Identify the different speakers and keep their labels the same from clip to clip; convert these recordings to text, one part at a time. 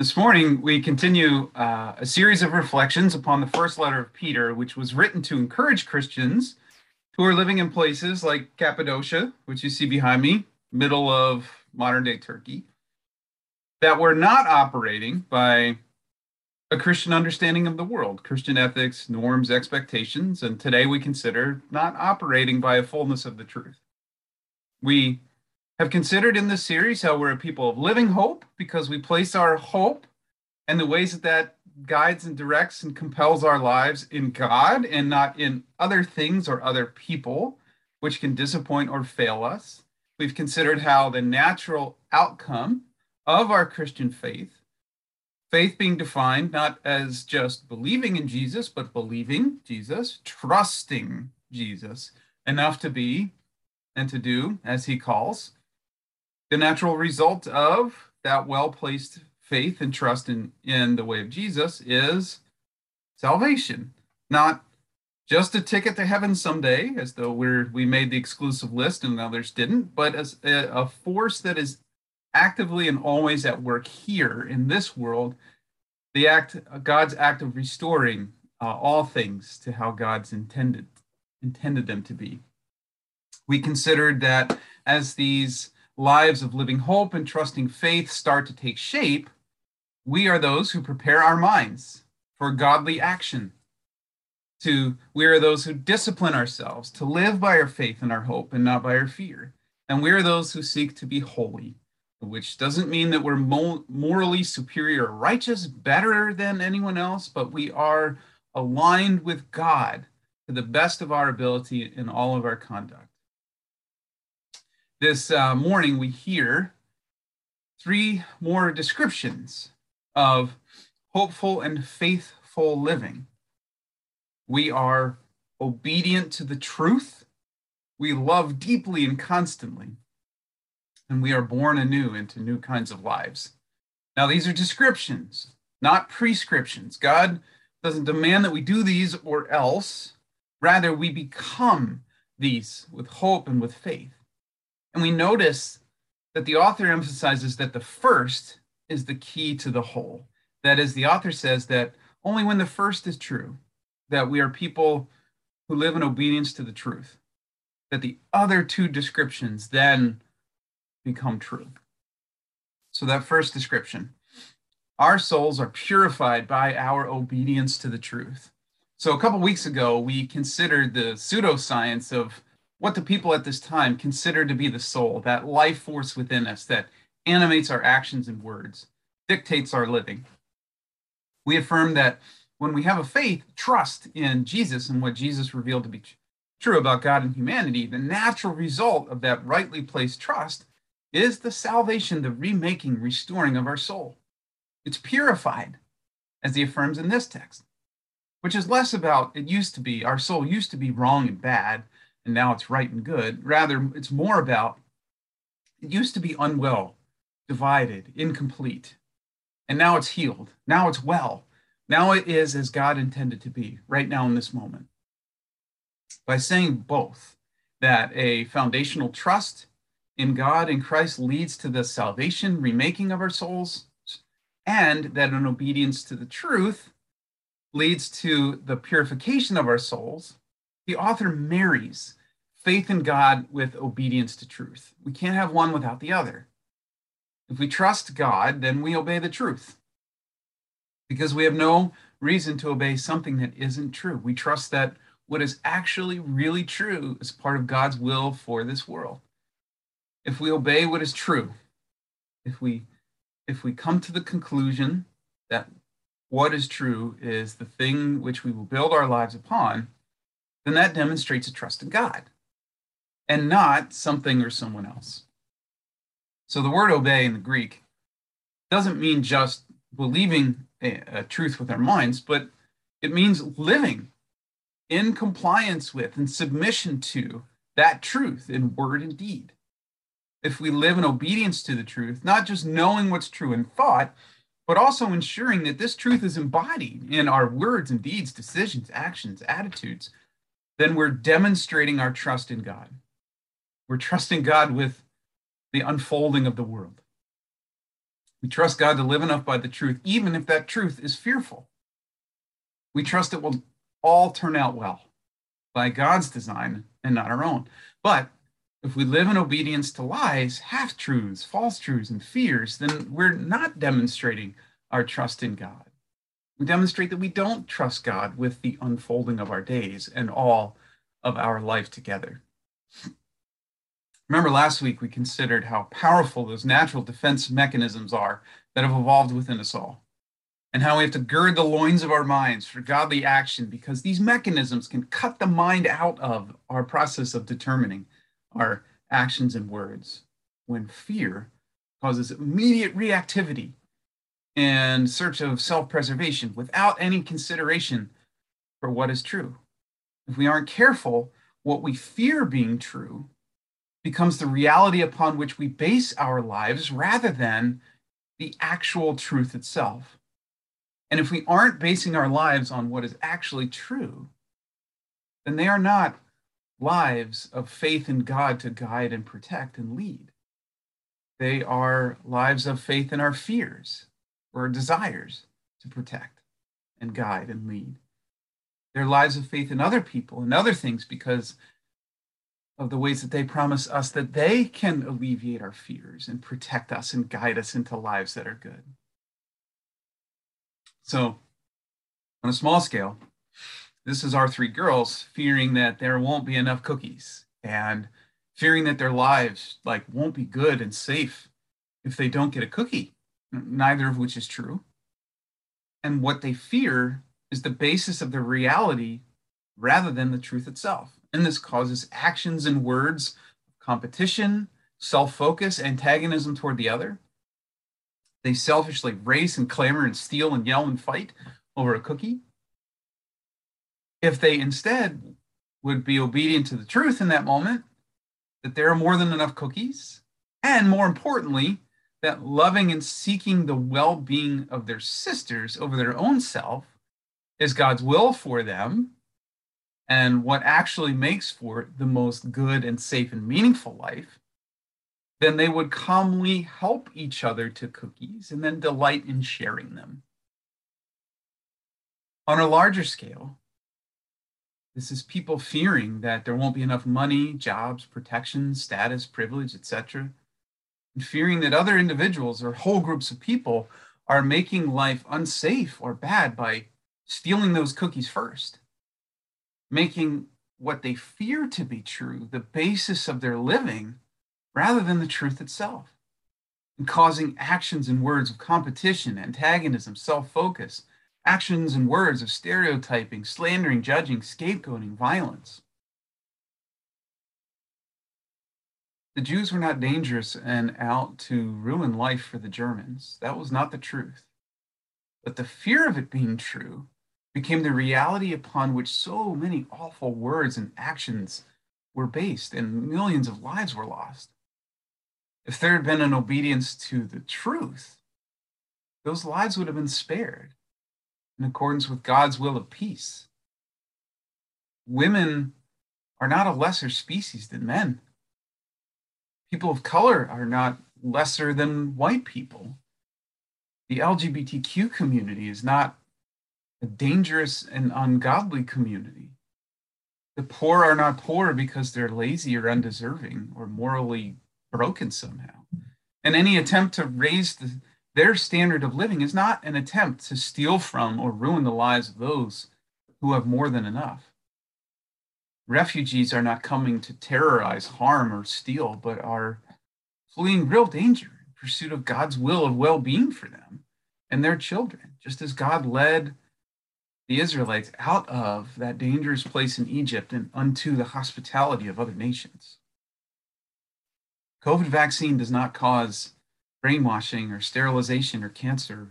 Speaker 1: This morning, we continue uh, a series of reflections upon the first letter of Peter, which was written to encourage Christians who are living in places like Cappadocia, which you see behind me, middle of modern day Turkey, that were not operating by a Christian understanding of the world, Christian ethics, norms, expectations, and today we consider not operating by a fullness of the truth. We have considered in this series how we're a people of living hope because we place our hope and the ways that that guides and directs and compels our lives in God and not in other things or other people, which can disappoint or fail us. We've considered how the natural outcome of our Christian faith, faith being defined not as just believing in Jesus, but believing Jesus, trusting Jesus enough to be and to do as he calls the natural result of that well placed faith and trust in, in the way of Jesus is salvation, not just a ticket to heaven someday, as though we're we made the exclusive list and others didn't, but as a, a force that is actively and always at work here in this world, the act God's act of restoring uh, all things to how God's intended intended them to be. We considered that as these lives of living hope and trusting faith start to take shape, we are those who prepare our minds for godly action. To we are those who discipline ourselves to live by our faith and our hope and not by our fear. And we are those who seek to be holy, which doesn't mean that we're morally superior or righteous, better than anyone else, but we are aligned with God to the best of our ability in all of our conduct this uh, morning we hear three more descriptions of hopeful and faithful living. We are obedient to the truth, we love deeply and constantly, and we are born anew into new kinds of lives. Now, these are descriptions, not prescriptions. God doesn't demand that we do these or else. Rather, we become these with hope and with faith. And we notice that the author emphasizes that the first is the key to the whole. That is, the author says that only when the first is true, that we are people who live in obedience to the truth, that the other two descriptions then become true. So, that first description our souls are purified by our obedience to the truth. So, a couple weeks ago, we considered the pseudoscience of what the people at this time considered to be the soul, that life force within us that animates our actions and words, dictates our living. We affirm that when we have a faith, trust in Jesus and what Jesus revealed to be true about God and humanity, the natural result of that rightly placed trust is the salvation, the remaking, restoring of our soul. It's purified, as he affirms in this text, which is less about it used to be, our soul used to be wrong and bad, and now it's right and good. Rather, it's more about it used to be unwell, divided, incomplete, and now it's healed. Now it's well. Now it is as God intended to be right now in this moment. By saying both, that a foundational trust in God and Christ leads to the salvation, remaking of our souls, and that an obedience to the truth leads to the purification of our souls, the author marries faith in God with obedience to truth. We can't have one without the other. If we trust God, then we obey the truth because we have no reason to obey something that isn't true. We trust that what is actually really true is part of God's will for this world. If we obey what is true, if we if we come to the conclusion that what is true is the thing which we will build our lives upon, then that demonstrates a trust in God and not something or someone else. So the word obey in the Greek doesn't mean just believing a, a, truth with our minds, but it means living in compliance with and submission to that truth in word and deed. If we live in obedience to the truth, not just knowing what's true in thought, but also ensuring that this truth is embodied in our words and deeds, decisions, actions, attitudes, then we're demonstrating our trust in God. We're trusting God with the unfolding of the world. We trust God to live enough by the truth, even if that truth is fearful. We trust it will all turn out well by God's design and not our own. But if we live in obedience to lies, half truths, false truths, and fears, then we're not demonstrating our trust in God. We demonstrate that we don't trust God with the unfolding of our days and all of our life together. Remember, last week we considered how powerful those natural defense mechanisms are that have evolved within us all, and how we have to gird the loins of our minds for godly action because these mechanisms can cut the mind out of our process of determining our actions and words when fear causes immediate reactivity and search of self preservation without any consideration for what is true. If we aren't careful, what we fear being true becomes the reality upon which we base our lives rather than the actual truth itself. And if we aren't basing our lives on what is actually true, then they are not lives of faith in God to guide and protect and lead. They are lives of faith in our fears or desires to protect and guide and lead. They're lives of faith in other people and other things because of the ways that they promise us that they can alleviate our fears and protect us and guide us into lives that are good. So, on a small scale, this is our three girls fearing that there won't be enough cookies and fearing that their lives like won't be good and safe if they don't get a cookie, neither of which is true. And what they fear is the basis of their reality rather than the truth itself and this causes actions and words competition, self focus, antagonism toward the other. They selfishly race and clamor and steal and yell and fight over a cookie. If they instead would be obedient to the truth in that moment, that there are more than enough cookies, and more importantly, that loving and seeking the well being of their sisters over their own self is God's will for them and what actually makes for the most good and safe and meaningful life, then they would calmly help each other to cookies and then delight in sharing them. On a larger scale, this is people fearing that there won't be enough money, jobs, protection, status, privilege, etc., and fearing that other individuals or whole groups of people are making life unsafe or bad by stealing those cookies first making what they fear to be true the basis of their living rather than the truth itself, and causing actions and words of competition, antagonism, self focus, actions and words of stereotyping, slandering, judging, scapegoating, violence. The Jews were not dangerous and out to ruin life for the Germans. That was not the truth. But the fear of it being true became the reality upon which so many awful words and actions were based, and millions of lives were lost. If there had been an obedience to the truth, those lives would have been spared in accordance with God's will of peace. Women are not a lesser species than men. People of color are not lesser than white people. The LGBTQ community is not a dangerous and ungodly community. The poor are not poor because they're lazy or undeserving or morally broken somehow. And any attempt to raise the, their standard of living is not an attempt to steal from or ruin the lives of those who have more than enough. Refugees are not coming to terrorize, harm, or steal, but are fleeing real danger in pursuit of God's will of well being for them and their children, just as God led the Israelites out of that dangerous place in Egypt and unto the hospitality of other nations. COVID vaccine does not cause brainwashing or sterilization or cancer.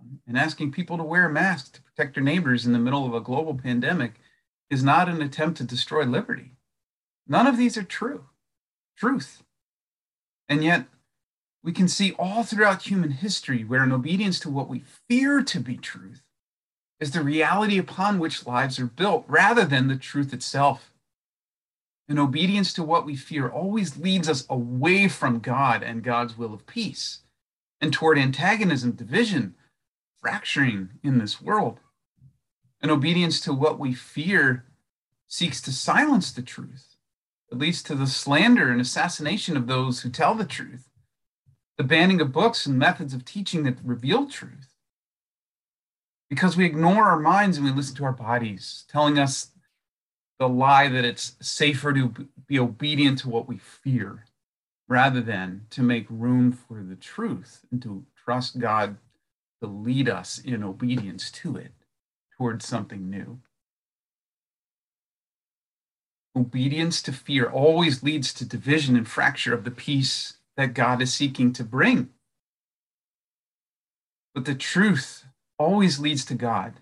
Speaker 1: Um, and asking people to wear a mask to protect their neighbors in the middle of a global pandemic is not an attempt to destroy liberty. None of these are true, truth. And yet, we can see all throughout human history where, an obedience to what we fear to be truth, is the reality upon which lives are built rather than the truth itself. And obedience to what we fear always leads us away from God and God's will of peace. and toward antagonism, division, fracturing in this world. And obedience to what we fear seeks to silence the truth. It leads to the slander and assassination of those who tell the truth, the banning of books and methods of teaching that reveal truth. Because we ignore our minds and we listen to our bodies, telling us the lie that it's safer to be obedient to what we fear rather than to make room for the truth and to trust God to lead us in obedience to it towards something new. Obedience to fear always leads to division and fracture of the peace that God is seeking to bring. But the truth always leads to God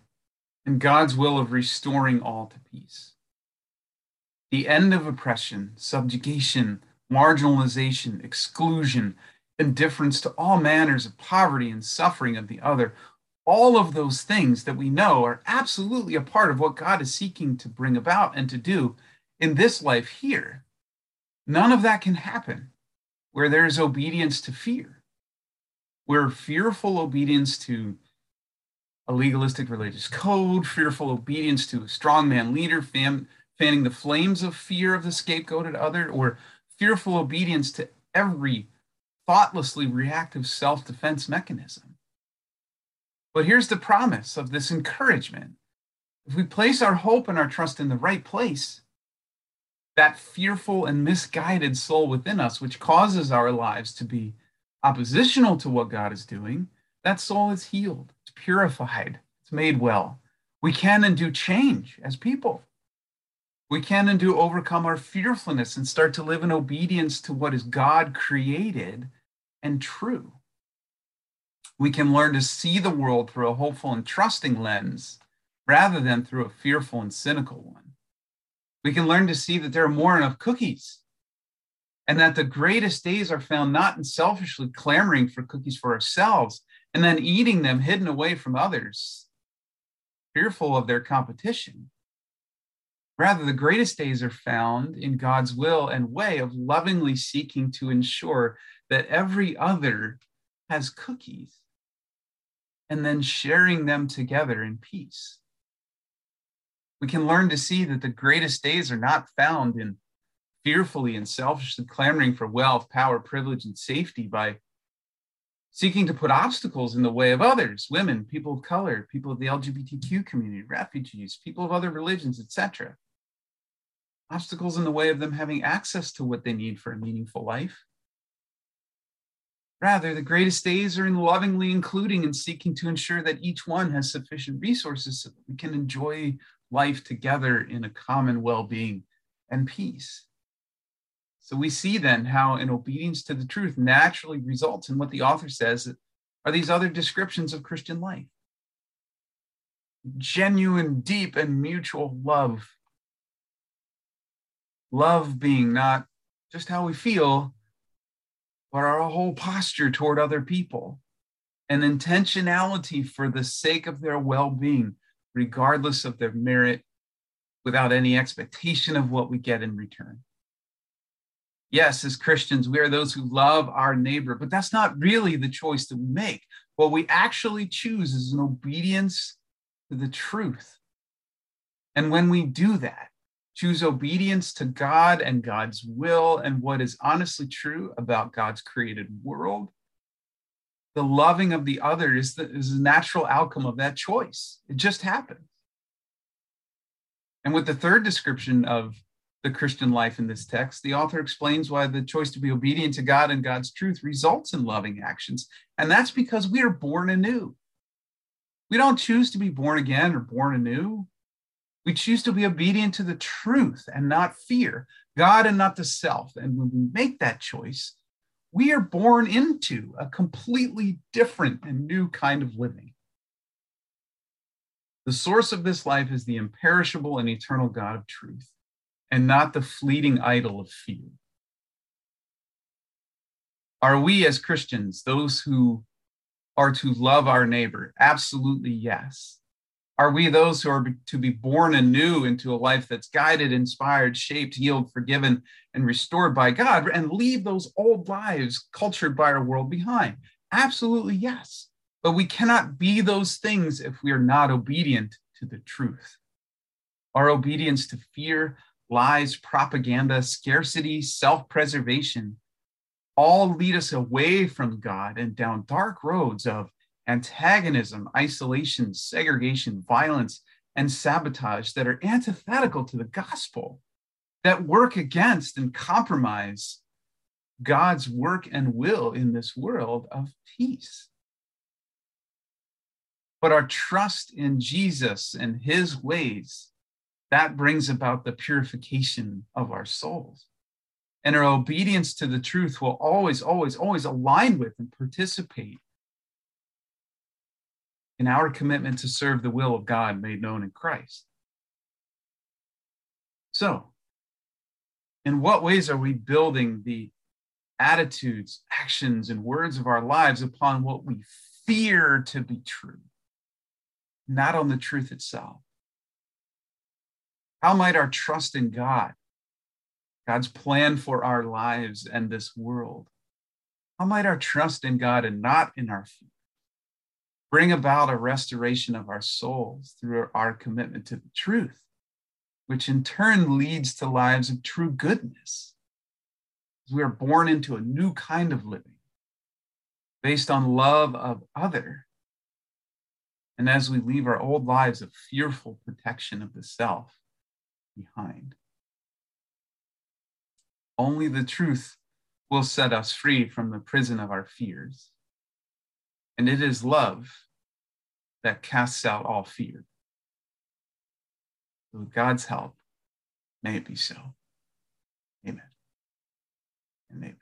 Speaker 1: and God's will of restoring all to peace. The end of oppression, subjugation, marginalization, exclusion, indifference to all manners of poverty and suffering of the other, all of those things that we know are absolutely a part of what God is seeking to bring about and to do in this life here. None of that can happen where there is obedience to fear, where fearful obedience to a legalistic religious code, fearful obedience to a strongman leader, fam- fanning the flames of fear of the scapegoated other, or fearful obedience to every thoughtlessly reactive self defense mechanism. But here's the promise of this encouragement. If we place our hope and our trust in the right place, that fearful and misguided soul within us, which causes our lives to be oppositional to what God is doing, that soul is healed, it's purified, it's made well. We can and do change as people. We can and do overcome our fearfulness and start to live in obedience to what is God created and true. We can learn to see the world through a hopeful and trusting lens rather than through a fearful and cynical one. We can learn to see that there are more enough cookies and that the greatest days are found not in selfishly clamoring for cookies for ourselves and then eating them hidden away from others, fearful of their competition, Rather, the greatest days are found in God's will and way of lovingly seeking to ensure that every other has cookies and then sharing them together in peace. We can learn to see that the greatest days are not found in fearfully and selfishly clamoring for wealth, power, privilege, and safety by seeking to put obstacles in the way of others women, people of color, people of the LGBTQ community, refugees, people of other religions, etc obstacles in the way of them having access to what they need for a meaningful life. Rather, the greatest days are in lovingly including and seeking to ensure that each one has sufficient resources so that we can enjoy life together in a common well being and peace. So we see then how an obedience to the truth naturally results in what the author says are these other descriptions of Christian life genuine, deep, and mutual love love being not just how we feel, but our whole posture toward other people, and intentionality for the sake of their well being, regardless of their merit, without any expectation of what we get in return. Yes, as Christians, we are those who love our neighbor, but that's not really the choice that we make. What we actually choose is an obedience to the truth. And when we do that, choose obedience to God and God's will and what is honestly true about God's created world, the loving of the other is the, is the natural outcome of that choice. It just happens. And with the third description of the Christian life in this text, the author explains why the choice to be obedient to God and God's truth results in loving actions. And that's because we are born anew. We don't choose to be born again or born anew. We choose to be obedient to the truth and not fear, God and not the self. And when we make that choice, we are born into a completely different and new kind of living. The source of this life is the imperishable and eternal God of truth, and not the fleeting idol of fear. Are we as Christians those who are to love our neighbor? Absolutely yes. Are we those who are to be born anew into a life that's guided, inspired, shaped, healed, forgiven, and restored by God and leave those old lives cultured by our world behind? Absolutely, yes. But we cannot be those things if we are not obedient to the truth. Our obedience to fear, lies, propaganda, scarcity, self preservation all lead us away from God and down dark roads of antagonism, isolation, segregation, violence, and sabotage that are antithetical to the gospel, that work against and compromise God's work and will in this world of peace. But our trust in Jesus and his ways, that brings about the purification of our souls. And our obedience to the truth will always, always, always align with and participate in our commitment to serve the will of God made known in Christ. So, in what ways are we building the attitudes, actions, and words of our lives upon what we fear to be true, not on the truth itself? How might our trust in God, God's plan for our lives and this world, how might our trust in God and not in our fear bring about a restoration of our souls through our commitment to the truth, which in turn leads to lives of true goodness? We are born into a new kind of living based on love of other. And as we leave our old lives of fearful protection of the self behind, only the truth will set us free from the prison of our fears. And it is love that casts out all fear. With God's help, may it be so. Amen and amen.